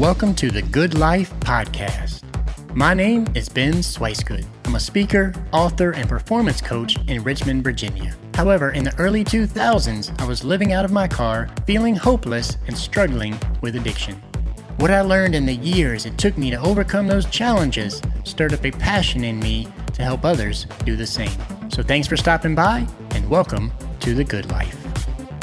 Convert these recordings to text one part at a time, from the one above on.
Welcome to the Good Life Podcast. My name is Ben Swicegood. I'm a speaker, author, and performance coach in Richmond, Virginia. However, in the early 2000s, I was living out of my car, feeling hopeless and struggling with addiction. What I learned in the years it took me to overcome those challenges stirred up a passion in me to help others do the same. So thanks for stopping by and welcome to the Good Life.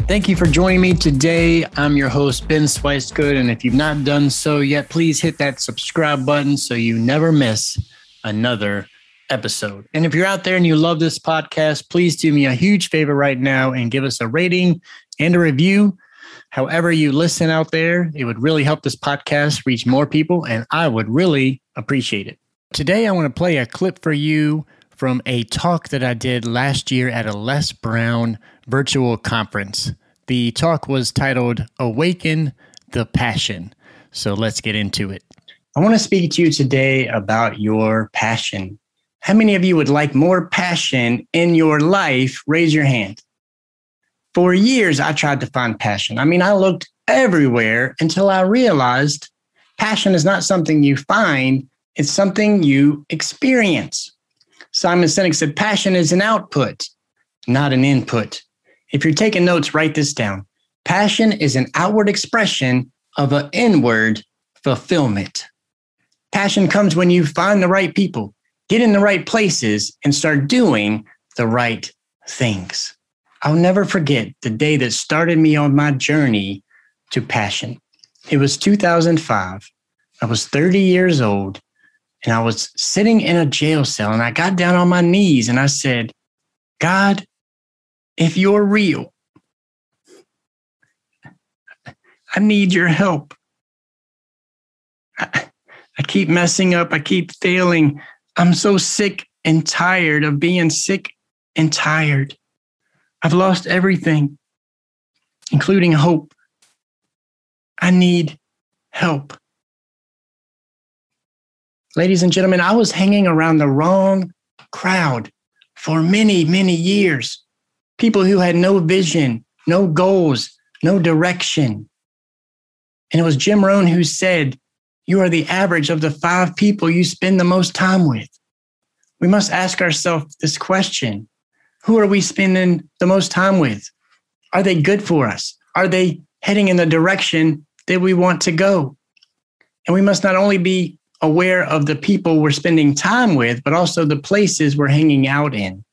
Thank you for joining me today. I'm your host, Ben Swicegood. And if you've not done so yet, please hit that subscribe button so you never miss another episode. And if you're out there and you love this podcast, please do me a huge favor right now and give us a rating and a review. However, you listen out there, it would really help this podcast reach more people, and I would really appreciate it. Today, I want to play a clip for you from a talk that I did last year at a Les Brown virtual conference. The talk was titled Awaken the Passion. So let's get into it. I want to speak to you today about your passion. How many of you would like more passion in your life? Raise your hand. For years, I tried to find passion. I mean, I looked everywhere until I realized passion is not something you find, it's something you experience. Simon Sinek said, Passion is an output, not an input. If you're taking notes, write this down. Passion is an outward expression of an inward fulfillment. Passion comes when you find the right people, get in the right places, and start doing the right things. I'll never forget the day that started me on my journey to passion. It was 2005. I was 30 years old and I was sitting in a jail cell and I got down on my knees and I said, God, if you're real, I need your help. I, I keep messing up. I keep failing. I'm so sick and tired of being sick and tired. I've lost everything, including hope. I need help. Ladies and gentlemen, I was hanging around the wrong crowd for many, many years. People who had no vision, no goals, no direction. And it was Jim Rohn who said, You are the average of the five people you spend the most time with. We must ask ourselves this question Who are we spending the most time with? Are they good for us? Are they heading in the direction that we want to go? And we must not only be aware of the people we're spending time with, but also the places we're hanging out in.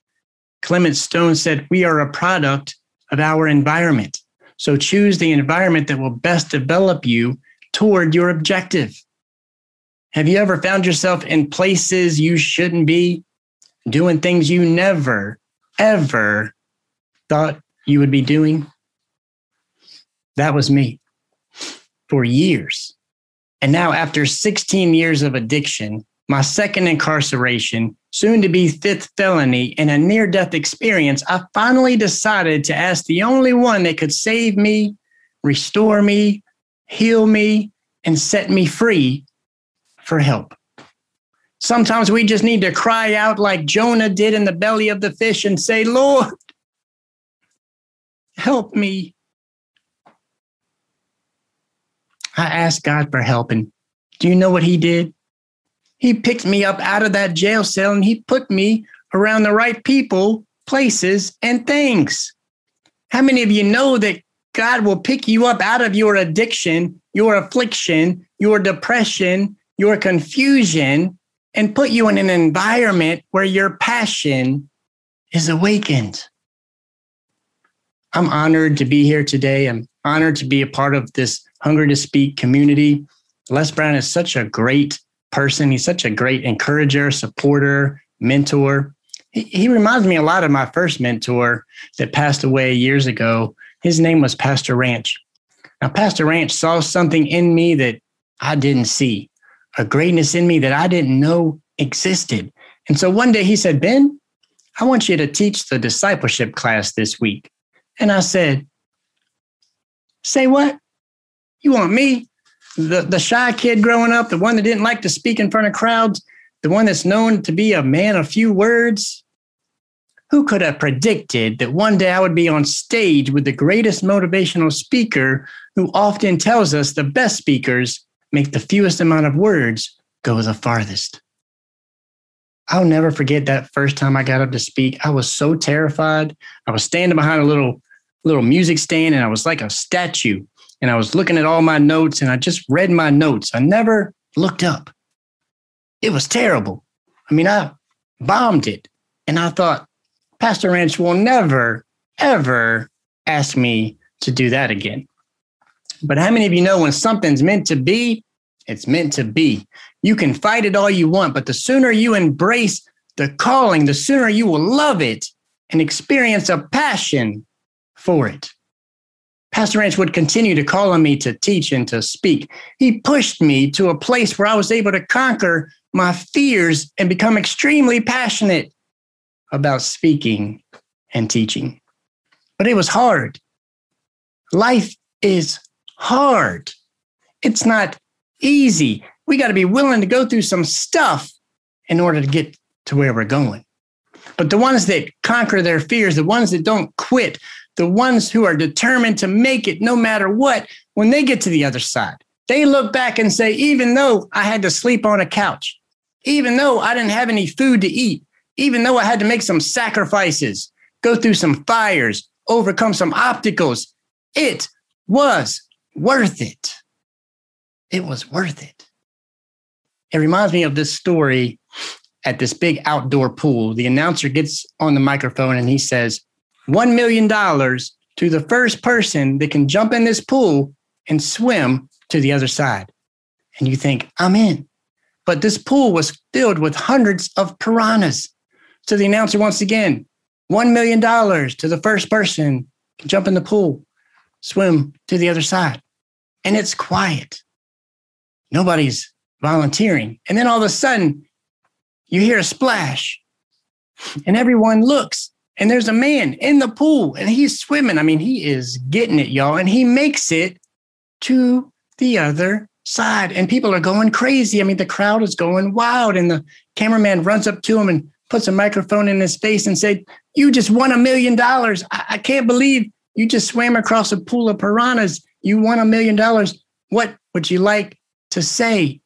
Clement Stone said, We are a product of our environment. So choose the environment that will best develop you toward your objective. Have you ever found yourself in places you shouldn't be, doing things you never, ever thought you would be doing? That was me for years. And now, after 16 years of addiction, my second incarceration, soon to be fifth felony, and a near death experience, I finally decided to ask the only one that could save me, restore me, heal me, and set me free for help. Sometimes we just need to cry out like Jonah did in the belly of the fish and say, Lord, help me. I asked God for help. And do you know what he did? He picked me up out of that jail cell and he put me around the right people, places, and things. How many of you know that God will pick you up out of your addiction, your affliction, your depression, your confusion, and put you in an environment where your passion is awakened? I'm honored to be here today. I'm honored to be a part of this Hunger to Speak community. Les Brown is such a great person. He's such a great encourager, supporter, mentor. He, he reminds me a lot of my first mentor that passed away years ago. His name was Pastor Ranch. Now, Pastor Ranch saw something in me that I didn't see, a greatness in me that I didn't know existed. And so one day he said, Ben, I want you to teach the discipleship class this week. And I said, Say what? You want me? The, the shy kid growing up, the one that didn't like to speak in front of crowds, the one that's known to be a man of few words? Who could have predicted that one day I would be on stage with the greatest motivational speaker who often tells us the best speakers make the fewest amount of words go the farthest. I'll never forget that first time I got up to speak. I was so terrified. I was standing behind a little little music stand and I was like a statue. And I was looking at all my notes and I just read my notes. I never looked up. It was terrible. I mean, I bombed it. And I thought, Pastor Ranch will never, ever ask me to do that again. But how many of you know when something's meant to be, it's meant to be? You can fight it all you want, but the sooner you embrace the calling, the sooner you will love it and experience a passion for it. Pastor Ranch would continue to call on me to teach and to speak. He pushed me to a place where I was able to conquer my fears and become extremely passionate about speaking and teaching. But it was hard. Life is hard. It's not easy we got to be willing to go through some stuff in order to get to where we're going. But the ones that conquer their fears, the ones that don't quit, the ones who are determined to make it no matter what, when they get to the other side, they look back and say, even though I had to sleep on a couch, even though I didn't have any food to eat, even though I had to make some sacrifices, go through some fires, overcome some obstacles, it was worth it. It was worth it. It reminds me of this story at this big outdoor pool. The announcer gets on the microphone and he says, $1 million to the first person that can jump in this pool and swim to the other side. And you think, I'm in. But this pool was filled with hundreds of piranhas. So the announcer, once again, $1 million to the first person can jump in the pool, swim to the other side. And it's quiet. Nobody's volunteering. And then all of a sudden, you hear a splash, and everyone looks, and there's a man in the pool, and he's swimming. I mean, he is getting it, y'all, and he makes it to the other side, and people are going crazy. I mean, the crowd is going wild, and the cameraman runs up to him and puts a microphone in his face and said, "You just won a million dollars! I can't believe you just swam across a pool of piranhas. You won a million dollars. What would you like to say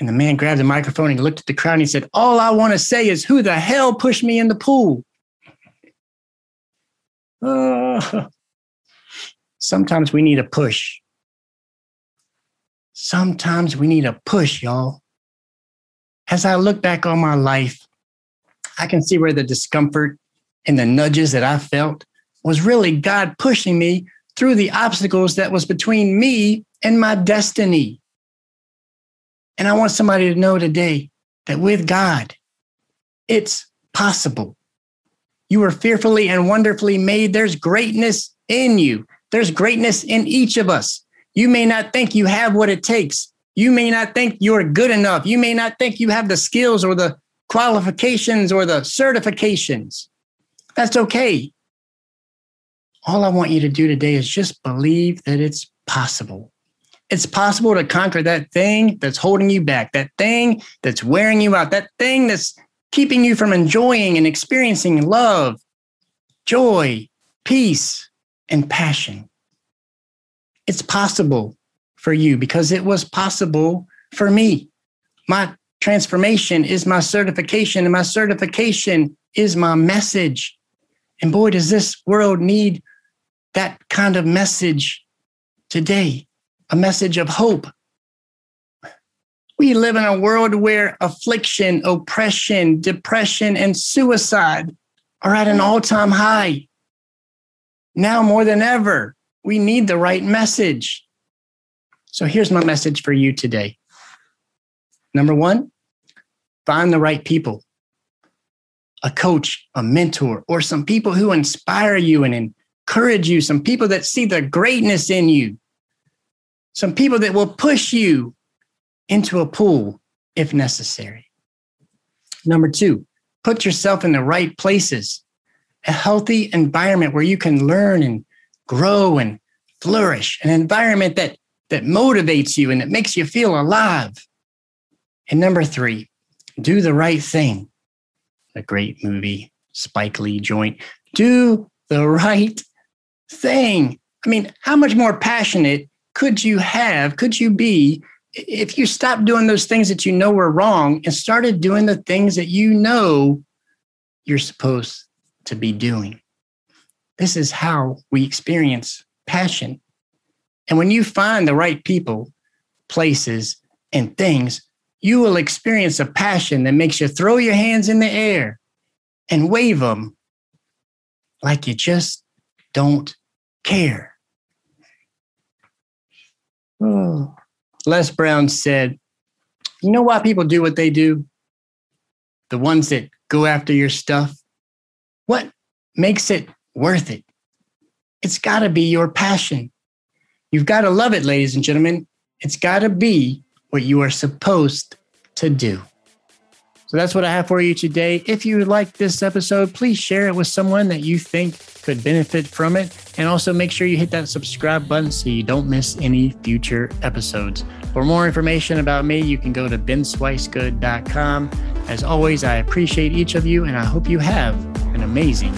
and the man grabbed the microphone and he looked at the crowd and he said, All I want to say is, who the hell pushed me in the pool? Uh, sometimes we need a push. Sometimes we need a push, y'all. As I look back on my life, I can see where the discomfort and the nudges that I felt was really God pushing me through the obstacles that was between me and my destiny. And I want somebody to know today that with God, it's possible. You were fearfully and wonderfully made. There's greatness in you, there's greatness in each of us. You may not think you have what it takes. You may not think you're good enough. You may not think you have the skills or the qualifications or the certifications. That's okay. All I want you to do today is just believe that it's possible it's possible to conquer that thing that's holding you back, that thing that's wearing you out, that thing that's keeping you from enjoying and experiencing love, joy, peace, and passion. It's possible for you because it was possible for me. My transformation is my certification, and my certification is my message. And boy, does this world need that kind of message today a message of hope. We live in a world where affliction, oppression, depression, and suicide are at an all time high. Now more than ever, we need the right message. So here's my message for you today. Number one, find the right people a coach, a mentor, or some people who inspire you and encourage you, some people that see the greatness in you some people that will push you into a pool if necessary. Number two, put yourself in the right places, a healthy environment where you can learn and grow and flourish, an environment that, that motivates you and that makes you feel alive. And number three, do the right thing. A great movie, Spike Lee joint. Do the right thing. I mean, how much more passionate could you have, could you be if you stopped doing those things that you know were wrong and started doing the things that you know you're supposed to be doing. This is how we experience passion. And when you find the right people, places, and things, you will experience a passion that makes you throw your hands in the air and wave them like you just don't care. Oh. Les Brown said, You know why people do what they do? The ones that go after your stuff? What makes it worth it? It's got to be your passion. You've got to love it, ladies and gentlemen. It's got to be what you are supposed to do. So that's what I have for you today. If you like this episode, please share it with someone that you think could benefit from it. And also make sure you hit that subscribe button so you don't miss any future episodes. For more information about me, you can go to benswicegood.com. As always, I appreciate each of you and I hope you have an amazing